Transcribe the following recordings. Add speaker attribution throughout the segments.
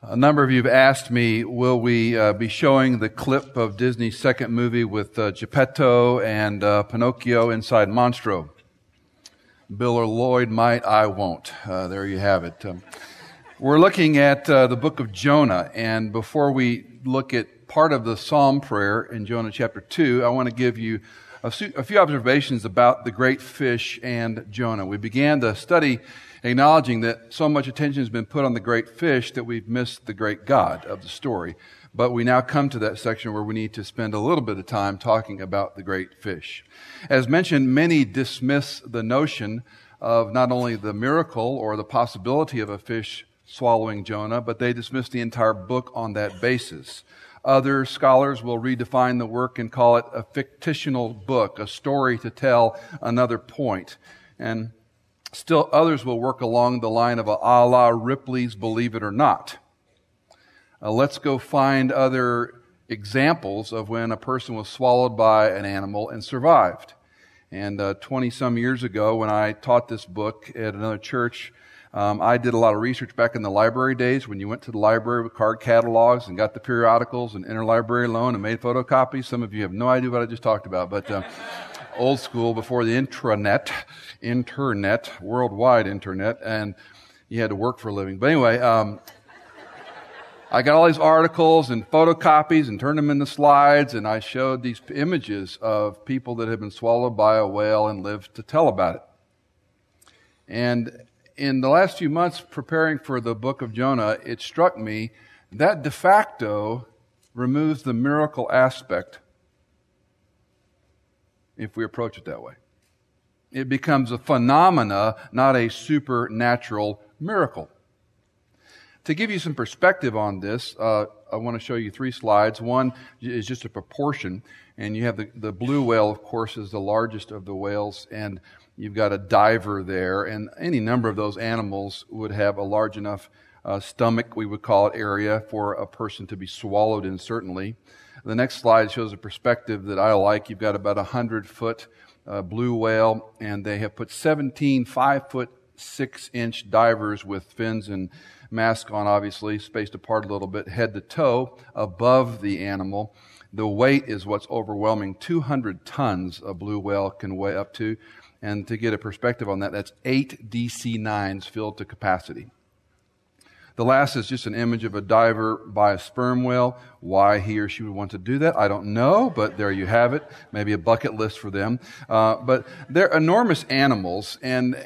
Speaker 1: A number of you have asked me, will we uh, be showing the clip of Disney's second movie with uh, Geppetto and uh, Pinocchio inside Monstro? Bill or Lloyd might, I won't. Uh, there you have it. Um, we're looking at uh, the book of Jonah, and before we look at part of the psalm prayer in Jonah chapter 2, I want to give you a few observations about the great fish and Jonah. We began the study acknowledging that so much attention has been put on the great fish that we've missed the great God of the story. But we now come to that section where we need to spend a little bit of time talking about the great fish. As mentioned, many dismiss the notion of not only the miracle or the possibility of a fish swallowing Jonah, but they dismiss the entire book on that basis. Other scholars will redefine the work and call it a fictional book, a story to tell another point. And Still, others will work along the line of a, la Ripley's Believe It or Not. Uh, let's go find other examples of when a person was swallowed by an animal and survived. And 20 uh, some years ago, when I taught this book at another church, um, I did a lot of research back in the library days when you went to the library with card catalogs and got the periodicals and interlibrary loan and made photocopies. Some of you have no idea what I just talked about, but uh, old school before the intranet, internet, worldwide internet, and you had to work for a living. But anyway, um, I got all these articles and photocopies and turned them into slides, and I showed these images of people that had been swallowed by a whale and lived to tell about it. And in the last few months preparing for the book of Jonah, it struck me that de facto removes the miracle aspect if we approach it that way. It becomes a phenomena, not a supernatural miracle. To give you some perspective on this, uh, I want to show you three slides. One is just a proportion, and you have the, the blue whale, of course, is the largest of the whales, and you've got a diver there, and any number of those animals would have a large enough uh, stomach, we would call it, area for a person to be swallowed in, certainly. The next slide shows a perspective that I like. You've got about a hundred foot uh, blue whale, and they have put 17 five foot six inch divers with fins and mask on, obviously, spaced apart a little bit, head to toe, above the animal. The weight is what's overwhelming. 200 tons a blue whale can weigh up to. And to get a perspective on that, that's eight DC 9s filled to capacity. The last is just an image of a diver by a sperm whale. Why he or she would want to do that, I don't know, but there you have it. Maybe a bucket list for them. Uh, but they're enormous animals, and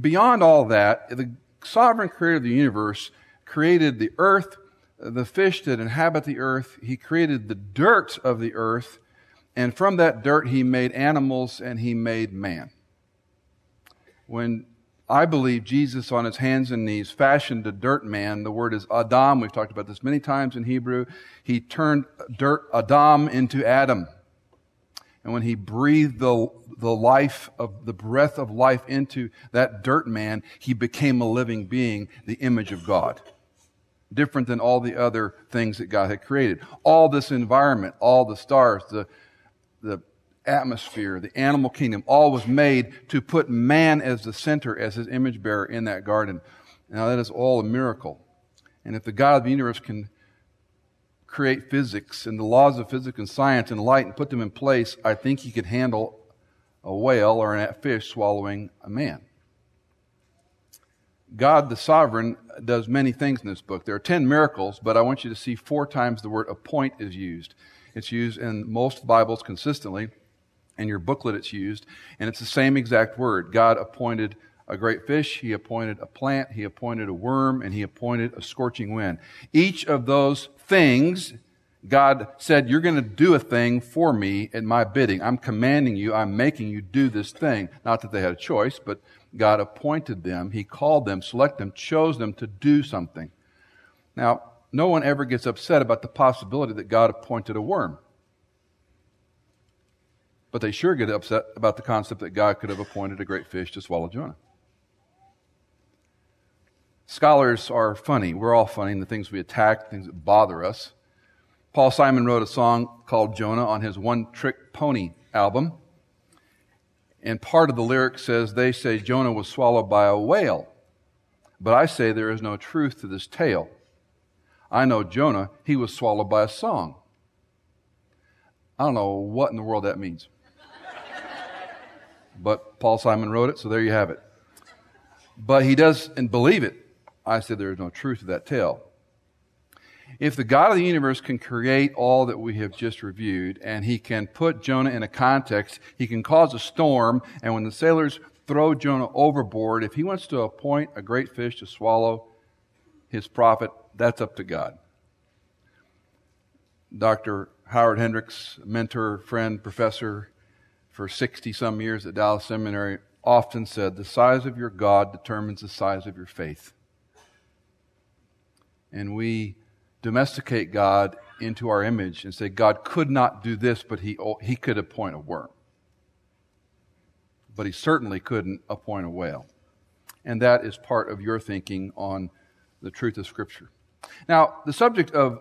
Speaker 1: beyond all that, the sovereign creator of the universe created the earth, the fish that inhabit the earth. He created the dirt of the earth, and from that dirt, he made animals and he made man. When I believe Jesus on his hands and knees fashioned a dirt man. The word is Adam. We've talked about this many times in Hebrew. He turned dirt, Adam, into Adam. And when he breathed the, the life of, the breath of life into that dirt man, he became a living being, the image of God. Different than all the other things that God had created. All this environment, all the stars, the, atmosphere, the animal kingdom, all was made to put man as the center, as his image bearer in that garden. Now, that is all a miracle. And if the God of the universe can create physics and the laws of physics and science and light and put them in place, I think he could handle a whale or a fish swallowing a man. God the sovereign does many things in this book. There are 10 miracles, but I want you to see four times the word appoint is used. It's used in most Bibles consistently in your booklet it's used, and it's the same exact word. God appointed a great fish, he appointed a plant, he appointed a worm, and he appointed a scorching wind. Each of those things, God said, You're going to do a thing for me at my bidding. I'm commanding you, I'm making you do this thing. Not that they had a choice, but God appointed them, He called them, selected them, chose them to do something. Now, no one ever gets upset about the possibility that God appointed a worm. But they sure get upset about the concept that God could have appointed a great fish to swallow Jonah. Scholars are funny. We're all funny in the things we attack, things that bother us. Paul Simon wrote a song called Jonah on his One Trick Pony album. And part of the lyric says, They say Jonah was swallowed by a whale. But I say there is no truth to this tale. I know Jonah, he was swallowed by a song. I don't know what in the world that means. But Paul Simon wrote it, so there you have it. But he does and believe it. I said there is no truth to that tale. If the God of the universe can create all that we have just reviewed, and he can put Jonah in a context, he can cause a storm, and when the sailors throw Jonah overboard, if he wants to appoint a great fish to swallow his prophet, that's up to God. Dr. Howard Hendricks, mentor, friend, professor for 60 some years at Dallas Seminary, often said, The size of your God determines the size of your faith. And we domesticate God into our image and say, God could not do this, but he, he could appoint a worm. But he certainly couldn't appoint a whale. And that is part of your thinking on the truth of Scripture. Now, the subject of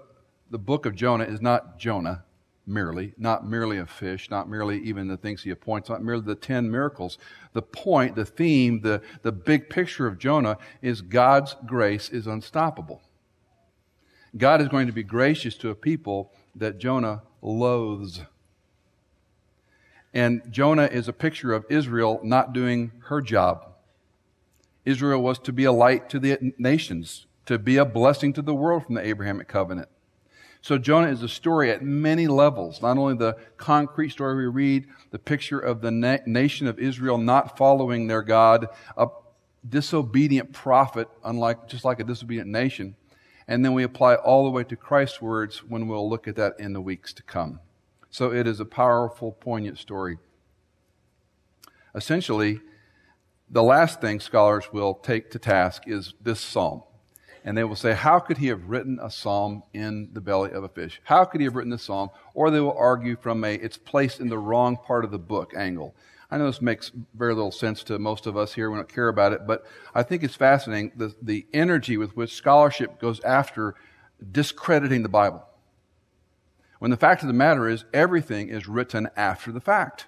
Speaker 1: the book of Jonah is not Jonah merely, not merely a fish, not merely even the things he appoints, not merely the ten miracles. The point, the theme, the, the big picture of Jonah is God's grace is unstoppable. God is going to be gracious to a people that Jonah loathes. And Jonah is a picture of Israel not doing her job. Israel was to be a light to the nations, to be a blessing to the world from the Abrahamic covenant. So Jonah is a story at many levels. Not only the concrete story we read, the picture of the na- nation of Israel not following their God, a disobedient prophet, unlike just like a disobedient nation, and then we apply all the way to Christ's words when we'll look at that in the weeks to come. So it is a powerful, poignant story. Essentially, the last thing scholars will take to task is this psalm. And they will say, How could he have written a psalm in the belly of a fish? How could he have written this psalm? Or they will argue from a it's placed in the wrong part of the book angle. I know this makes very little sense to most of us here. We don't care about it, but I think it's fascinating the, the energy with which scholarship goes after discrediting the Bible. When the fact of the matter is, everything is written after the fact.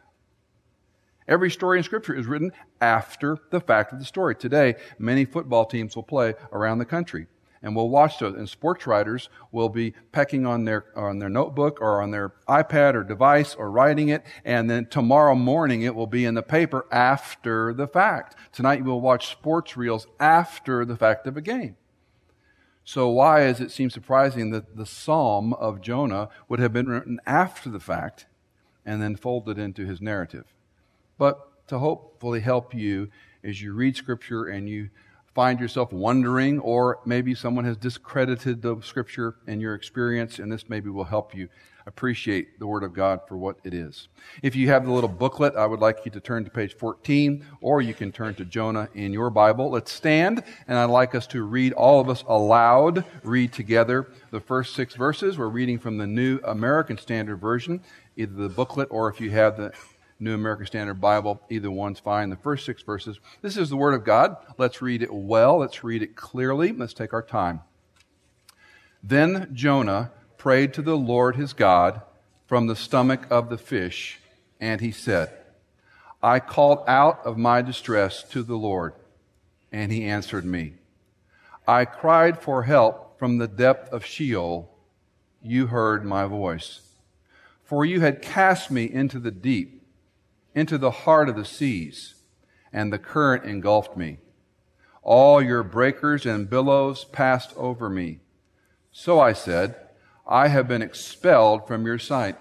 Speaker 1: Every story in Scripture is written after the fact of the story. Today, many football teams will play around the country and we'll watch those. And sports writers will be pecking on their, on their notebook or on their iPad or device or writing it. And then tomorrow morning it will be in the paper after the fact. Tonight will watch sports reels after the fact of a game. So why is it seem surprising that the Psalm of Jonah would have been written after the fact and then folded into his narrative? But to hopefully help you as you read scripture and you find yourself wondering, or maybe someone has discredited the scripture in your experience, and this maybe will help you appreciate the Word of God for what it is. If you have the little booklet, I would like you to turn to page 14, or you can turn to Jonah in your Bible. Let's stand, and I'd like us to read, all of us aloud, read together the first six verses. We're reading from the New American Standard Version, either the booklet or if you have the New American Standard Bible. Either one's fine. The first six verses. This is the Word of God. Let's read it well. Let's read it clearly. Let's take our time. Then Jonah prayed to the Lord his God from the stomach of the fish, and he said, I called out of my distress to the Lord, and he answered me. I cried for help from the depth of Sheol. You heard my voice. For you had cast me into the deep into the heart of the seas, and the current engulfed me. All your breakers and billows passed over me. So I said, I have been expelled from your sight.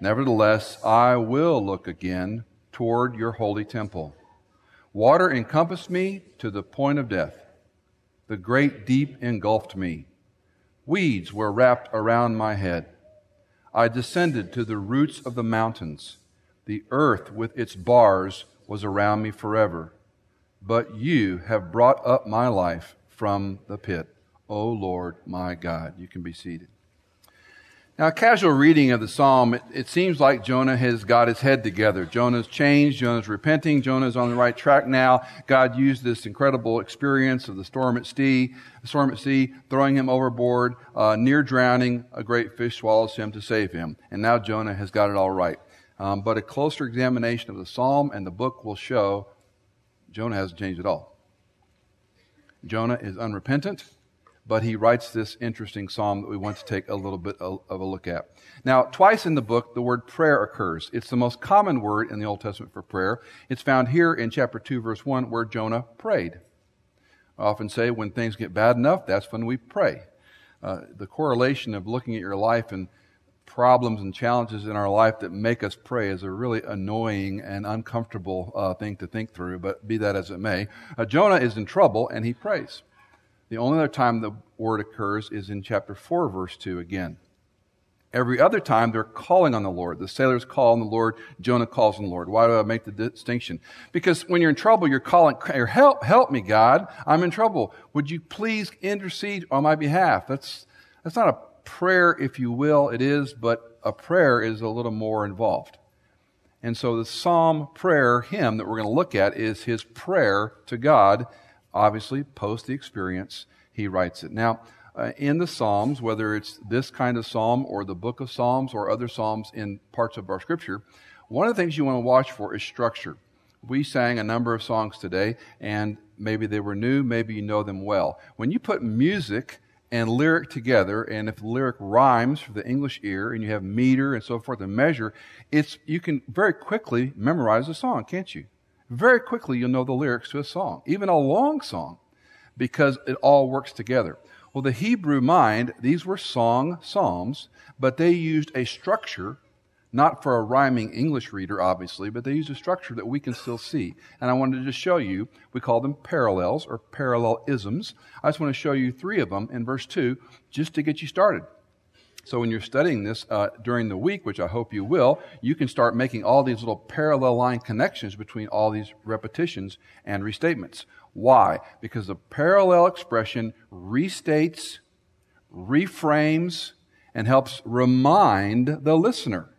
Speaker 1: Nevertheless, I will look again toward your holy temple. Water encompassed me to the point of death. The great deep engulfed me. Weeds were wrapped around my head. I descended to the roots of the mountains. The earth with its bars was around me forever. But you have brought up my life from the pit. O Lord, my God. You can be seated. Now, a casual reading of the psalm, it, it, seems like Jonah has got his head together. Jonah's changed. Jonah's repenting. Jonah's on the right track now. God used this incredible experience of the storm at sea, storm at sea, throwing him overboard, uh, near drowning. A great fish swallows him to save him. And now Jonah has got it all right. Um, but a closer examination of the psalm and the book will show Jonah hasn't changed at all. Jonah is unrepentant. but he writes this interesting psalm that we want to take a little bit of a look at. Now, twice in the book, the word prayer occurs. It's the most common word in the Old Testament for prayer. It's found here in chapter 2, verse 1, where Jonah prayed. I often say when things get bad enough, that's when we pray. Uh, the correlation of looking at your life and problems and challenges in our life that make us pray is a really annoying and uncomfortable uh, thing to think through, but be that as it may. Uh, Jonah is in trouble and he prays. The only other time the word occurs is in chapter 4, verse 2 again. Every other time they're calling on the Lord. The sailors call on the Lord. Jonah calls on the Lord. Why do I make the distinction? Because when you're in trouble, you're calling, help, help me, God. I'm in trouble. Would you please intercede on my behalf? That's, that's not a prayer, if you will. It is, but a prayer is a little more involved. And so the psalm prayer hymn that we're going to look at is his prayer to God. Obviously, post the experience, he writes it. Now, uh, in the Psalms, whether it's this kind of psalm or the book of Psalms or other psalms in parts of our scripture, one of the things you want to watch for is structure. We sang a number of songs today, and maybe they were new, maybe you know them well. When you put music and lyric together, and if the lyric rhymes for the English ear, and you have meter and so forth and measure, it's you can very quickly memorize a song, can't you? Very quickly you'll know the lyrics to a song, even a long song, because it all works together. Well, the Hebrew mind, these were song psalms, but they used a structure not for a rhyming English reader, obviously, but they use a structure that we can still see. And I wanted to show you, we call them parallels or parallelisms. I just want to show you three of them in verse 2 just to get you started. So when you're studying this uh, during the week, which I hope you will, you can start making all these little parallel line connections between all these repetitions and restatements. Why? Because the parallel expression restates, reframes, and helps remind the listener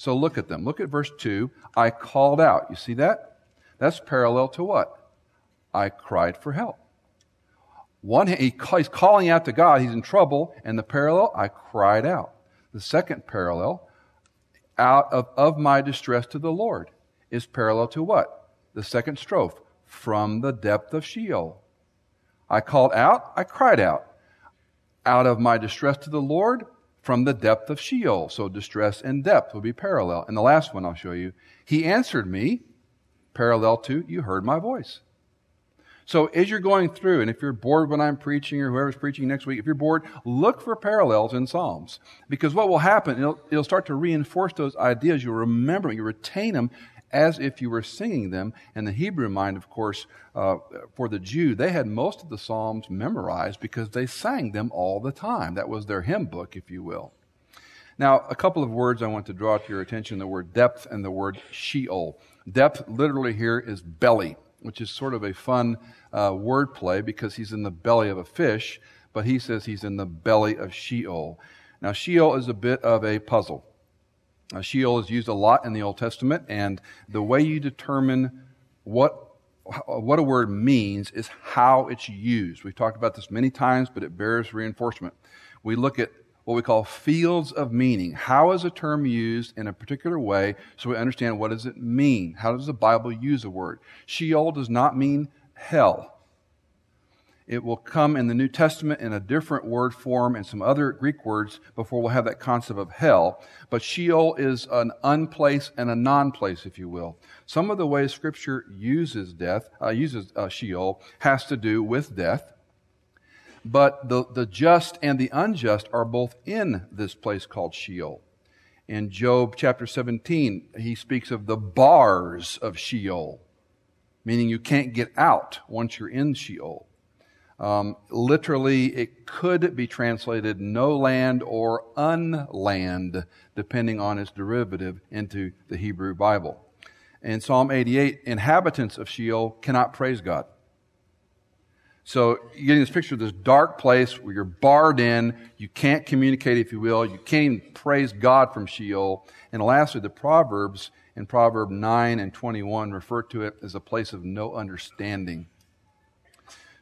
Speaker 1: so look at them. Look at verse 2. I called out. You see that? That's parallel to what? I cried for help. One, he, he's calling out to God. He's in trouble. And the parallel, I cried out. The second parallel, out of, of my distress to the Lord, is parallel to what? The second strophe, from the depth of Sheol. I called out, I cried out. Out of my distress to the Lord, from the depth of Sheol. So distress and depth will be parallel. And the last one I'll show you. He answered me, parallel to, you heard my voice. So as you're going through, and if you're bored when I'm preaching or whoever's preaching next week, if you're bored, look for parallels in Psalms. Because what will happen, it'll, it'll start to reinforce those ideas. You'll remember them, you retain them, as if you were singing them. And the Hebrew mind, of course, uh, for the Jew, they had most of the Psalms memorized because they sang them all the time. That was their hymn book, if you will. Now, a couple of words I want to draw to your attention the word depth and the word Sheol. Depth literally here is belly, which is sort of a fun uh, word play because he's in the belly of a fish, but he says he's in the belly of Sheol. Now, Sheol is a bit of a puzzle. Uh, Sheol is used a lot in the Old Testament, and the way you determine what what a word means is how it's used. We've talked about this many times, but it bears reinforcement. We look at what we call fields of meaning. How is a term used in a particular way so we understand what does it mean? How does the Bible use a word? Sheol does not mean hell. It will come in the New Testament in a different word form and some other Greek words before we'll have that concept of hell. But Sheol is an unplace and a non-place, if you will. Some of the ways Scripture uses death, uh, uses uh, Sheol, has to do with death. But the, the just and the unjust are both in this place called Sheol. In Job chapter 17, he speaks of the bars of Sheol, meaning you can't get out once you're in Sheol. Um, literally, it could be translated no land or unland, depending on its derivative into the Hebrew Bible. In Psalm 88, inhabitants of Sheol cannot praise God. So you're getting this picture of this dark place where you're barred in. You can't communicate, if you will. You can't praise God from Sheol. And lastly, the Proverbs in Proverb 9 and 21 refer to it as a place of no understanding.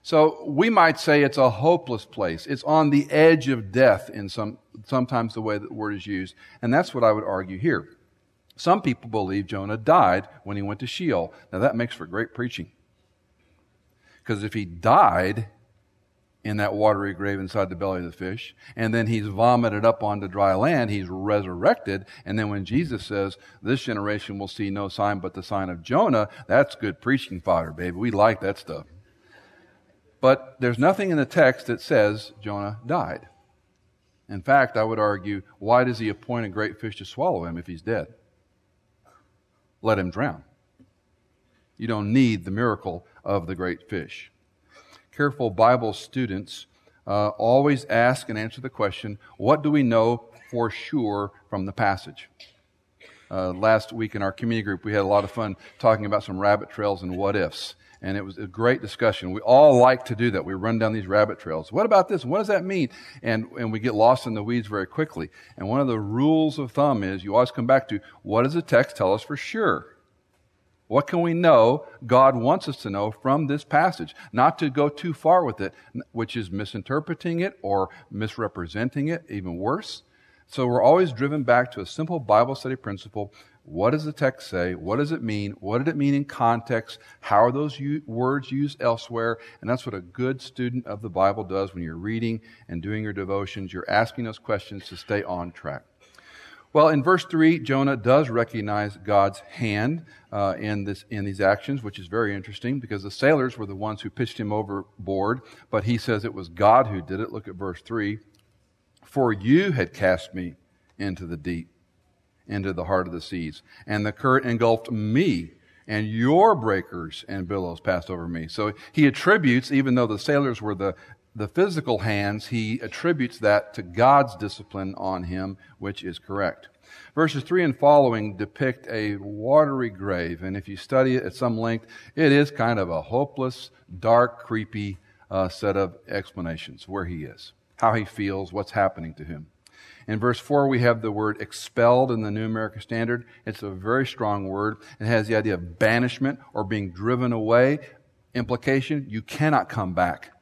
Speaker 1: So we might say it's a hopeless place. It's on the edge of death in some, sometimes the way that the word is used. And that's what I would argue here. Some people believe Jonah died when he went to Sheol. Now that makes for great preaching. Because if he died in that watery grave inside the belly of the fish. And then he's vomited up onto dry land. He's resurrected. And then when Jesus says, this generation will see no sign but the sign of Jonah, that's good preaching fodder, baby. We like that stuff. But there's nothing in the text that says Jonah died. In fact, I would argue, why does he appoint a great fish to swallow him if he's dead? Let him drown. You don't need the miracle of the great fish. Careful Bible students uh, always ask and answer the question what do we know for sure from the passage? Uh, last week in our community group, we had a lot of fun talking about some rabbit trails and what ifs. And it was a great discussion. We all like to do that. We run down these rabbit trails. What about this? What does that mean? And, and we get lost in the weeds very quickly. And one of the rules of thumb is you always come back to what does the text tell us for sure? What can we know God wants us to know from this passage? Not to go too far with it, which is misinterpreting it or misrepresenting it, even worse. So we're always driven back to a simple Bible study principle. What does the text say? What does it mean? What did it mean in context? How are those u- words used elsewhere? And that's what a good student of the Bible does when you're reading and doing your devotions. You're asking those questions to stay on track. Well, in verse 3, Jonah does recognize God's hand uh, in, this, in these actions, which is very interesting because the sailors were the ones who pitched him overboard, but he says it was God who did it. Look at verse 3. For you had cast me into the deep, into the heart of the seas, and the current engulfed me, and your breakers and billows passed over me. So he attributes, even though the sailors were the the physical hands, he attributes that to God's discipline on him, which is correct. Verses 3 and following depict a watery grave, and if you study it at some length, it is kind of a hopeless, dark, creepy uh, set of explanations where he is, how he feels, what's happening to him. In verse 4, we have the word expelled in the New American Standard. It's a very strong word. It has the idea of banishment or being driven away. Implication, you cannot come back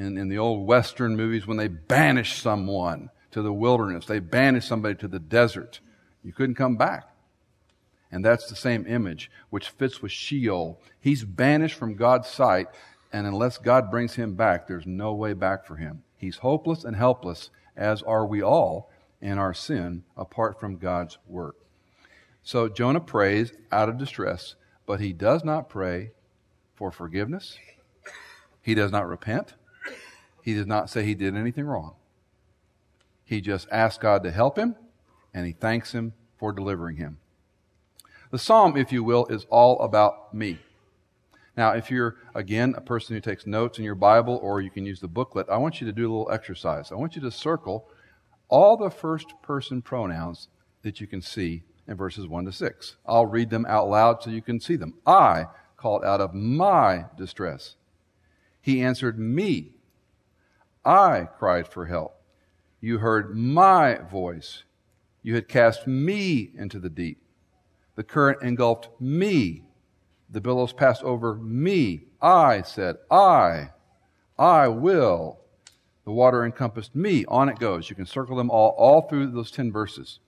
Speaker 1: in, in the old Western movies when they banish someone to the wilderness, they banish somebody to the desert. You couldn't come back. And that's the same image, which fits with Sheol. He's banished from God's sight, and unless God brings him back, there's no way back for him. He's hopeless and helpless, as are we all in our sin, apart from God's work. So Jonah prays out of distress, but he does not pray for forgiveness. He does not repent. He does not say he did anything wrong. He just asks God to help him, and he thanks him for delivering him. The psalm, if you will, is all about me. Now, if you're, again, a person who takes notes in your Bible or you can use the booklet, I want you to do a little exercise. I want you to circle all the first person pronouns that you can see in verses 1 to 6. I'll read them out loud so you can see them. I called out of my distress. He answered me I cried for help. You heard my voice. You had cast me into the deep. The current engulfed me. The billows passed over me. I said, I, I will. The water encompassed me. On it goes. You can circle them all, all through those 10 verses.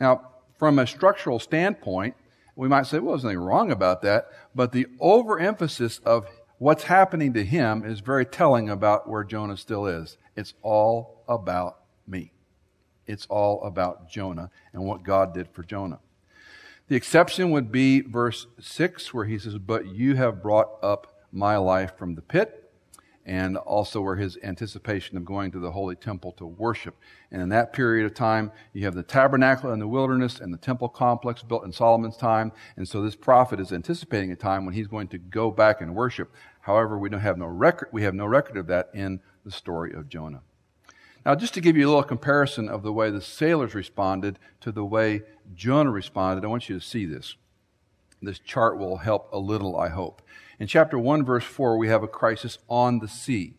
Speaker 1: Now, from a structural standpoint, we might say, well, there's nothing wrong about that, but the overemphasis of what's happening to him is very telling about where Jonah still is. It's all about me. It's all about Jonah and what God did for Jonah. The exception would be verse 6, where he says, But you have brought up my life from the pit and also where his anticipation of going to the holy temple to worship. And in that period of time, you have the tabernacle in the wilderness and the temple complex built in Solomon's time. And so this prophet is anticipating a time when he's going to go back and worship. However, we don't have no record, we have no record of that in the story of Jonah. Now, just to give you a little comparison of the way the sailors responded to the way Jonah responded, I want you to see this. This chart will help a little, I hope. In chapter 1, verse 4, we have a crisis on the sea.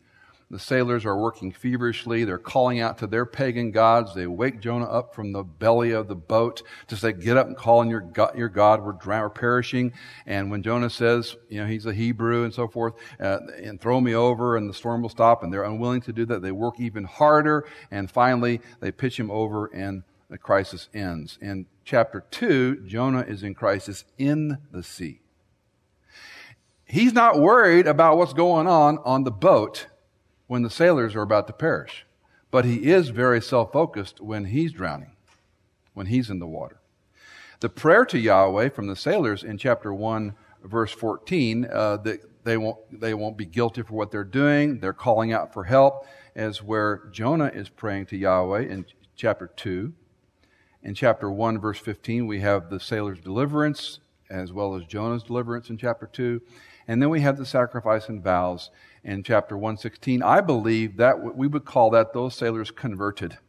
Speaker 1: The sailors are working feverishly. They're calling out to their pagan gods. They wake Jonah up from the belly of the boat to say, Get up and call on your God, your God. We're, drown- we're perishing. And when Jonah says, you know, he's a Hebrew and so forth, uh, and throw me over and the storm will stop, and they're unwilling to do that, they work even harder. And finally, they pitch him over and the crisis ends. In chapter 2, Jonah is in crisis in the sea. He's not worried about what's going on on the boat when the sailors are about to perish. But he is very self focused when he's drowning, when he's in the water. The prayer to Yahweh from the sailors in chapter 1, verse 14, uh, that they won't, they won't be guilty for what they're doing. They're calling out for help, as where Jonah is praying to Yahweh in chapter 2. In chapter 1, verse 15, we have the sailor's deliverance, as well as Jonah's deliverance in chapter 2. And then we have the sacrifice and vows in chapter 116. I believe that we would call that those sailors converted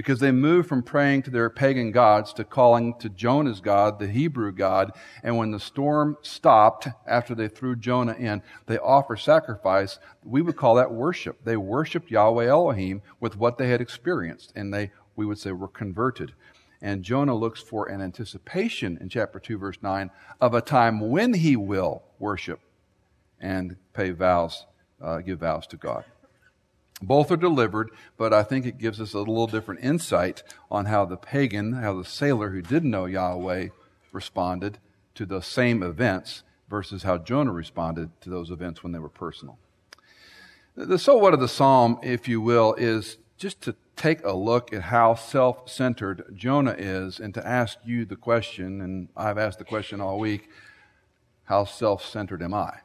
Speaker 1: because they moved from praying to their pagan gods to calling to Jonah's God, the Hebrew God. And when the storm stopped after they threw Jonah in, they offer sacrifice. We would call that worship. They worshiped Yahweh Elohim with what they had experienced, and they, we would say, were converted. And Jonah looks for an anticipation in chapter 2, verse 9, of a time when he will worship and pay vows, uh, give vows to God. Both are delivered, but I think it gives us a little different insight on how the pagan, how the sailor who didn't know Yahweh responded to the same events versus how Jonah responded to those events when they were personal. The so what of the psalm, if you will, is just to take a look at how self centered Jonah is and to ask you the question, and I've asked the question all week how self centered am I?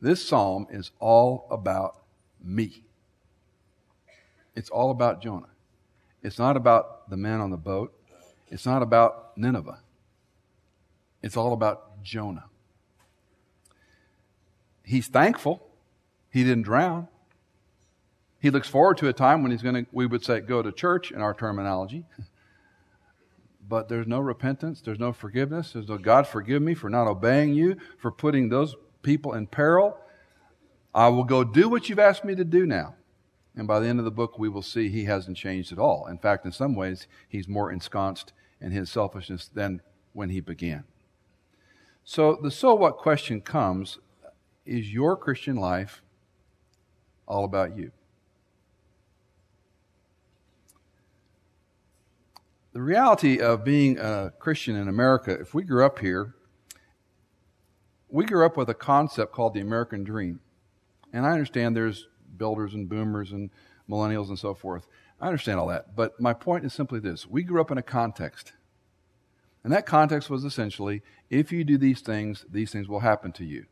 Speaker 1: This psalm is all about me. It's all about Jonah. It's not about the men on the boat. It's not about Nineveh. It's all about Jonah. He's thankful he didn't drown. He looks forward to a time when he's going to, we would say, go to church in our terminology. But there's no repentance, there's no forgiveness, there's no God forgive me for not obeying you, for putting those people in peril. I will go do what you've asked me to do now. And by the end of the book, we will see he hasn't changed at all. In fact, in some ways, he's more ensconced in his selfishness than when he began. So the so what question comes is your Christian life all about you? The reality of being a Christian in America, if we grew up here, we grew up with a concept called the American dream. And I understand there's builders and boomers and millennials and so forth. I understand all that. But my point is simply this we grew up in a context. And that context was essentially if you do these things, these things will happen to you.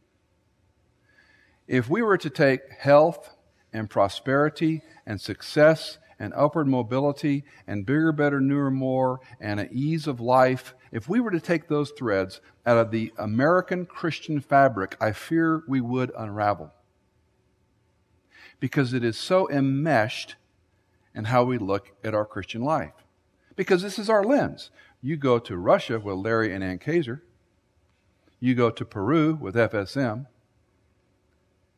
Speaker 1: If we were to take health and prosperity and success and upward mobility and bigger, better, newer, more and an ease of life, if we were to take those threads out of the American Christian fabric, I fear we would unravel. Because it is so enmeshed in how we look at our Christian life. Because this is our lens. You go to Russia with Larry and Ann Kaiser. You go to Peru with FSM.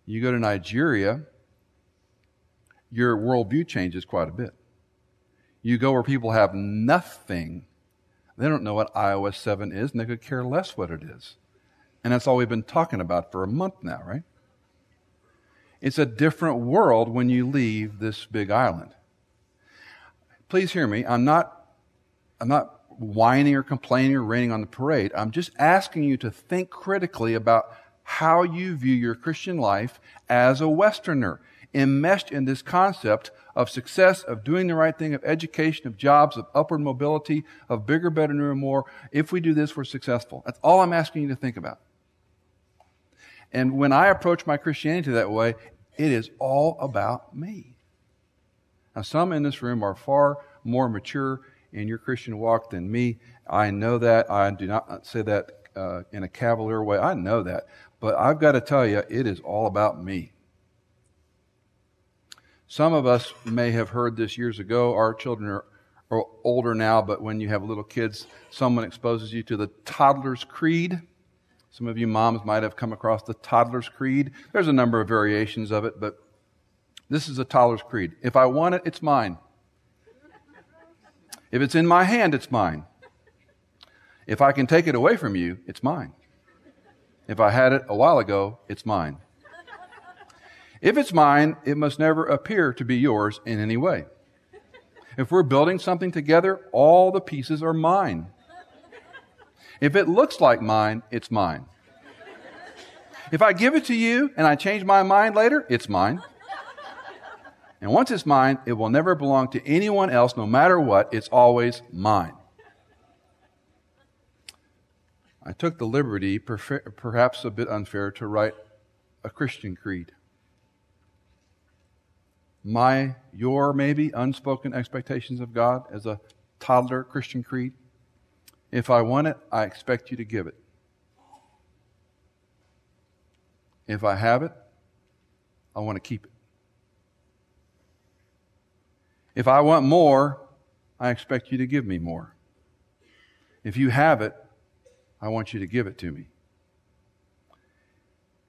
Speaker 1: You go to Nigeria your worldview changes quite a bit. You go where people have nothing, they don't know what iOS 7 is, and they could care less what it is. And that's all we've been talking about for a month now, right? It's a different world when you leave this big island. Please hear me. I'm not, I'm not whining or complaining or raining on the parade. I'm just asking you to think critically about how you view your Christian life as a Westerner enmeshed in this concept of success, of doing the right thing, of education, of jobs, of upward mobility, of bigger, better, newer, more. If we do this, we're successful. That's all I'm asking you to think about. And when I approach my Christianity that way, it is all about me. Now, some in this room are far more mature in your Christian walk than me. I know that. I do not say that uh, in a cavalier way. I know that. But I've got to tell you, it is all about me. Some of us may have heard this years ago. Our children are, are older now, but when you have little kids, someone exposes you to the toddler's creed. Some of you moms might have come across the toddler's creed. There's a number of variations of it, but this is a toddler's creed. If I want it, it's mine. If it's in my hand, it's mine. If I can take it away from you, it's mine. If I had it a while ago, it's mine. If it's mine, it must never appear to be yours in any way. If we're building something together, all the pieces are mine. If it looks like mine, it's mine. If I give it to you and I change my mind later, it's mine. And once it's mine, it will never belong to anyone else, no matter what. It's always mine. I took the liberty, perhaps a bit unfair, to write a Christian creed. My, your, maybe unspoken expectations of God as a toddler Christian creed. If I want it, I expect you to give it. If I have it, I want to keep it. If I want more, I expect you to give me more. If you have it, I want you to give it to me.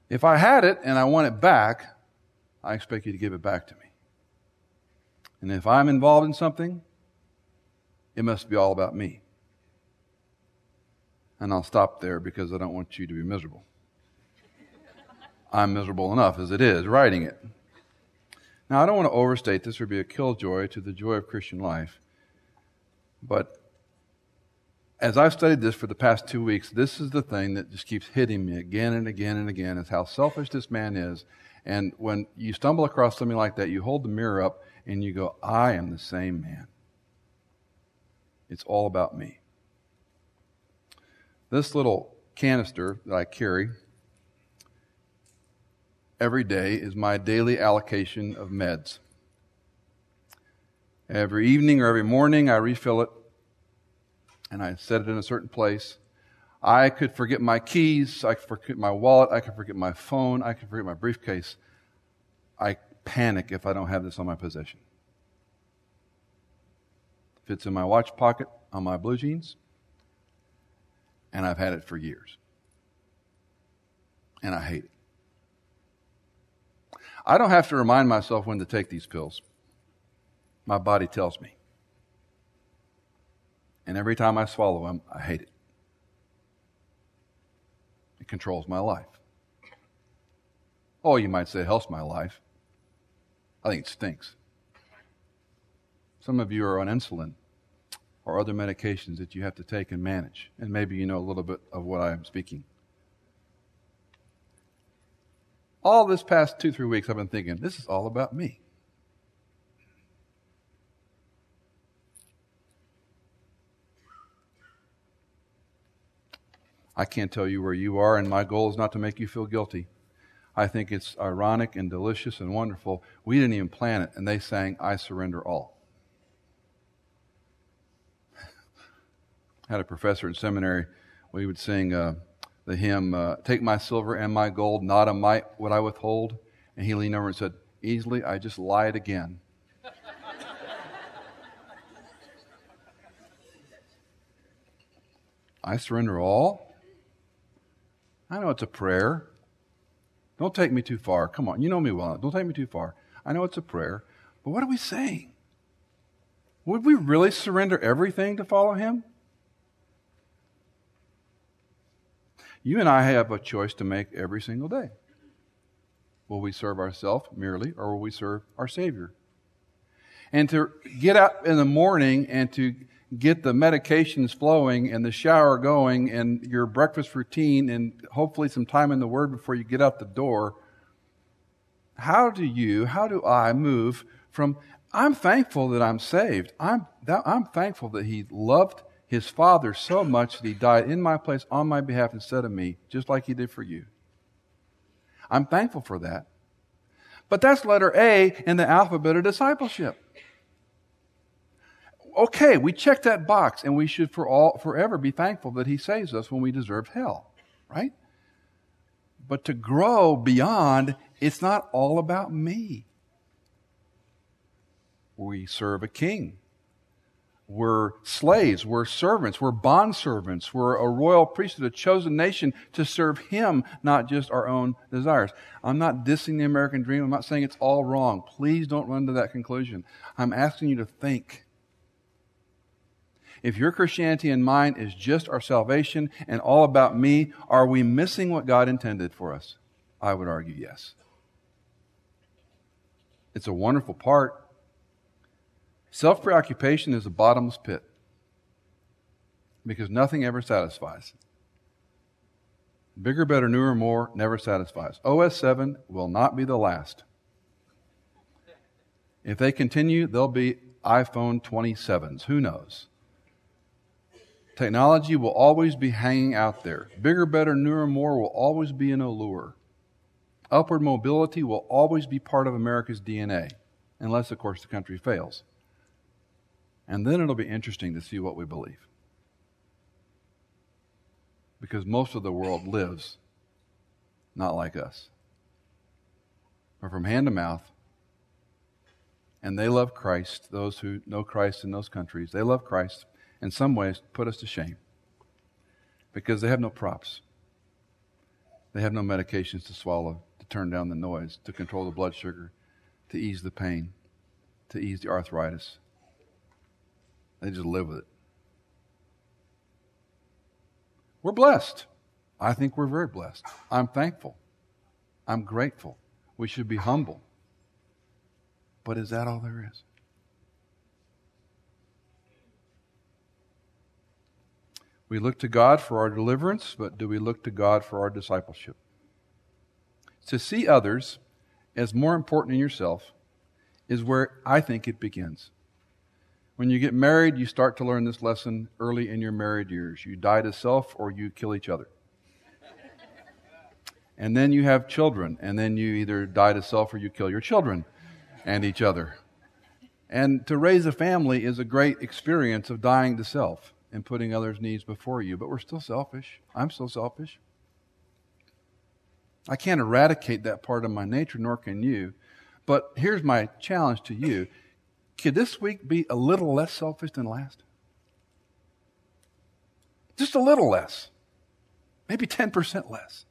Speaker 1: If I had it and I want it back, I expect you to give it back to me. And if I'm involved in something, it must be all about me. And I'll stop there because I don't want you to be miserable. I'm miserable enough as it is writing it. Now, I don't want to overstate this or be a killjoy to the joy of Christian life, but as I've studied this for the past two weeks, this is the thing that just keeps hitting me again and again and again is how selfish this man is. And when you stumble across something like that, you hold the mirror up and you go, I am the same man. It's all about me. This little canister that I carry every day is my daily allocation of meds. Every evening or every morning, I refill it and I set it in a certain place. I could forget my keys, I could forget my wallet, I could forget my phone, I could forget my briefcase. I panic if I don't have this on my possession. If it's in my watch pocket on my blue jeans, and I've had it for years. And I hate it. I don't have to remind myself when to take these pills. My body tells me. And every time I swallow them, I hate it. It controls my life. Oh, you might say helps my life. I think it stinks. Some of you are on insulin or other medications that you have to take and manage. And maybe you know a little bit of what I am speaking. All this past two, three weeks, I've been thinking, this is all about me. I can't tell you where you are, and my goal is not to make you feel guilty. I think it's ironic and delicious and wonderful. We didn't even plan it, and they sang, I surrender all. Had a professor in seminary. We would sing uh, the hymn, uh, Take my silver and my gold, not a mite would I withhold. And he leaned over and said, Easily, I just lied again. I surrender all. I know it's a prayer. Don't take me too far. Come on, you know me well. Don't take me too far. I know it's a prayer. But what are we saying? Would we really surrender everything to follow him? You and I have a choice to make every single day. Will we serve ourselves merely, or will we serve our Savior? And to get up in the morning and to get the medications flowing and the shower going and your breakfast routine and hopefully some time in the Word before you get out the door, how do you, how do I move from, I'm thankful that I'm saved. I'm, that, I'm thankful that He loved His Father so much that He died in my place on my behalf instead of me, just like He did for you. I'm thankful for that. But that's letter A in the alphabet of discipleship okay, we check that box and we should for all forever be thankful that he saves us when we deserve hell, right? But to grow beyond, it's not all about me. We serve a king. We're slaves. We're servants. We're bondservants. We're a royal priesthood, a chosen nation to serve Him, not just our own desires. I'm not dissing the American dream. I'm not saying it's all wrong. Please don't run to that conclusion. I'm asking you to think if your Christianity and mine is just our salvation and all about me, are we missing what God intended for us? I would argue yes. It's a wonderful part. Self preoccupation is a bottomless pit because nothing ever satisfies. Bigger, better, newer, more never satisfies. OS 7 will not be the last. If they continue, they'll be iPhone 27s. Who knows? Technology will always be hanging out there. Bigger, better, newer, more will always be an allure. Upward mobility will always be part of America's DNA, unless, of course, the country fails. And then it'll be interesting to see what we believe. Because most of the world lives not like us. Or from hand to mouth. And they love Christ, those who know Christ in those countries. They love Christ in some ways put us to shame because they have no props. They have no medications to swallow to turn down the noise, to control the blood sugar, to ease the pain, to ease the arthritis. They just live with it. We're blessed. I think we're very blessed. I'm thankful. I'm grateful. We should be humble. But is that all there is? We look to God for our deliverance, but do we look to God for our discipleship? To see others as more important than yourself is where I think it begins. When you get married, you start to learn this lesson early in your married years. You die to self or you kill each other. and then you have children, and then you either die to self or you kill your children and each other. And to raise a family is a great experience of dying to self and putting others' needs before you. But we're still selfish. I'm still selfish. I can't eradicate that part of my nature, nor can you. But here's my challenge to you Could this week be a little less selfish than last? Just a little less. Maybe 10% less.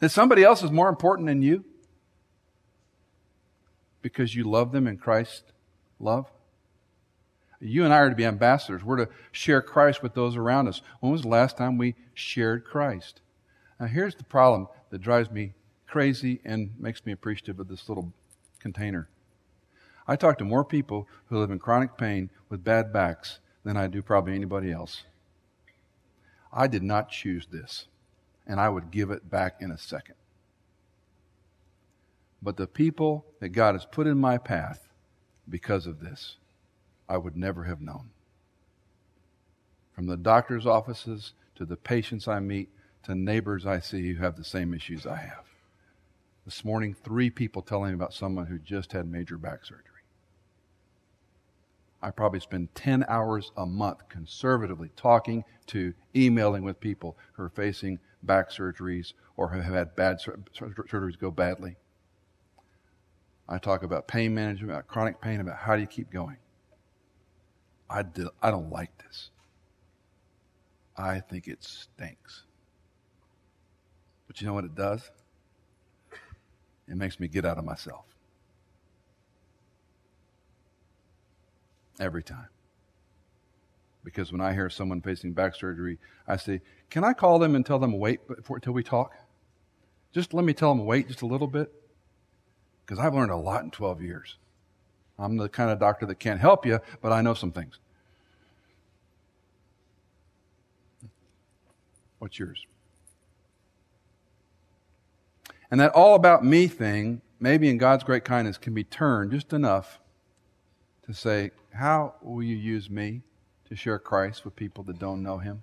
Speaker 1: That somebody else is more important than you because you love them in Christ's love? You and I are to be ambassadors. We're to share Christ with those around us. When was the last time we shared Christ? Now, here's the problem that drives me crazy and makes me appreciative of this little container. I talk to more people who live in chronic pain with bad backs than I do probably anybody else. I did not choose this, and I would give it back in a second. But the people that God has put in my path because of this, I would never have known. From the doctor's offices to the patients I meet to neighbors I see who have the same issues I have. This morning, three people telling me about someone who just had major back surgery. I probably spend 10 hours a month conservatively talking to, emailing with people who are facing back surgeries or who have had bad sur- surgeries go badly. I talk about pain management, about chronic pain, about how do you keep going. I, do, I don't like this. I think it stinks. But you know what it does? It makes me get out of myself. Every time. Because when I hear someone facing back surgery, I say, Can I call them and tell them wait until we talk? Just let me tell them wait just a little bit. Because I've learned a lot in 12 years. I'm the kind of doctor that can't help you, but I know some things. What's yours? And that all about me thing, maybe in God's great kindness, can be turned just enough to say, How will you use me to share Christ with people that don't know Him?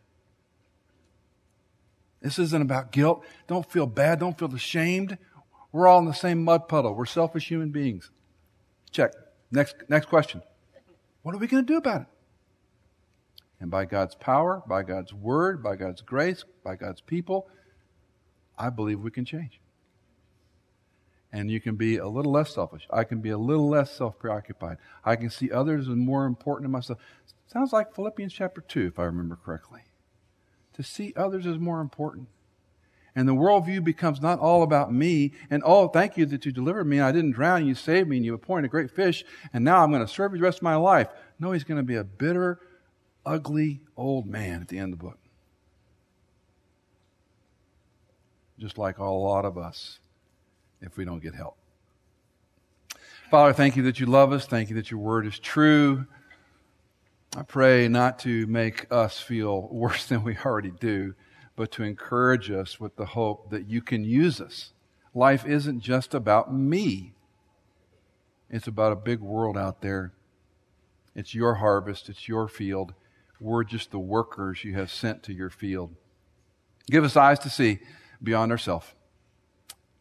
Speaker 1: This isn't about guilt. Don't feel bad. Don't feel ashamed. We're all in the same mud puddle. We're selfish human beings. Check. Next, next question. What are we going to do about it? And by God's power, by God's word, by God's grace, by God's people, I believe we can change. And you can be a little less selfish. I can be a little less self preoccupied. I can see others as more important than myself. Sounds like Philippians chapter 2, if I remember correctly. To see others as more important. And the worldview becomes not all about me and, oh, thank you that you delivered me and I didn't drown, you saved me and you appointed a great fish and now I'm going to serve you the rest of my life. No, he's going to be a bitter, ugly old man at the end of the book. Just like a lot of us if we don't get help. Father, thank you that you love us. Thank you that your word is true. I pray not to make us feel worse than we already do but to encourage us with the hope that you can use us. Life isn't just about me, it's about a big world out there. It's your harvest, it's your field. We're just the workers you have sent to your field. Give us eyes to see beyond ourselves.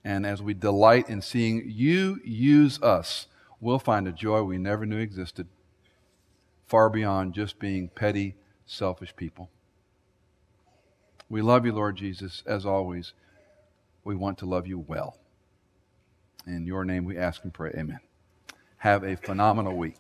Speaker 1: And as we delight in seeing you use us, we'll find a joy we never knew existed, far beyond just being petty, selfish people. We love you, Lord Jesus, as always. We want to love you well. In your name we ask and pray. Amen. Have a phenomenal week.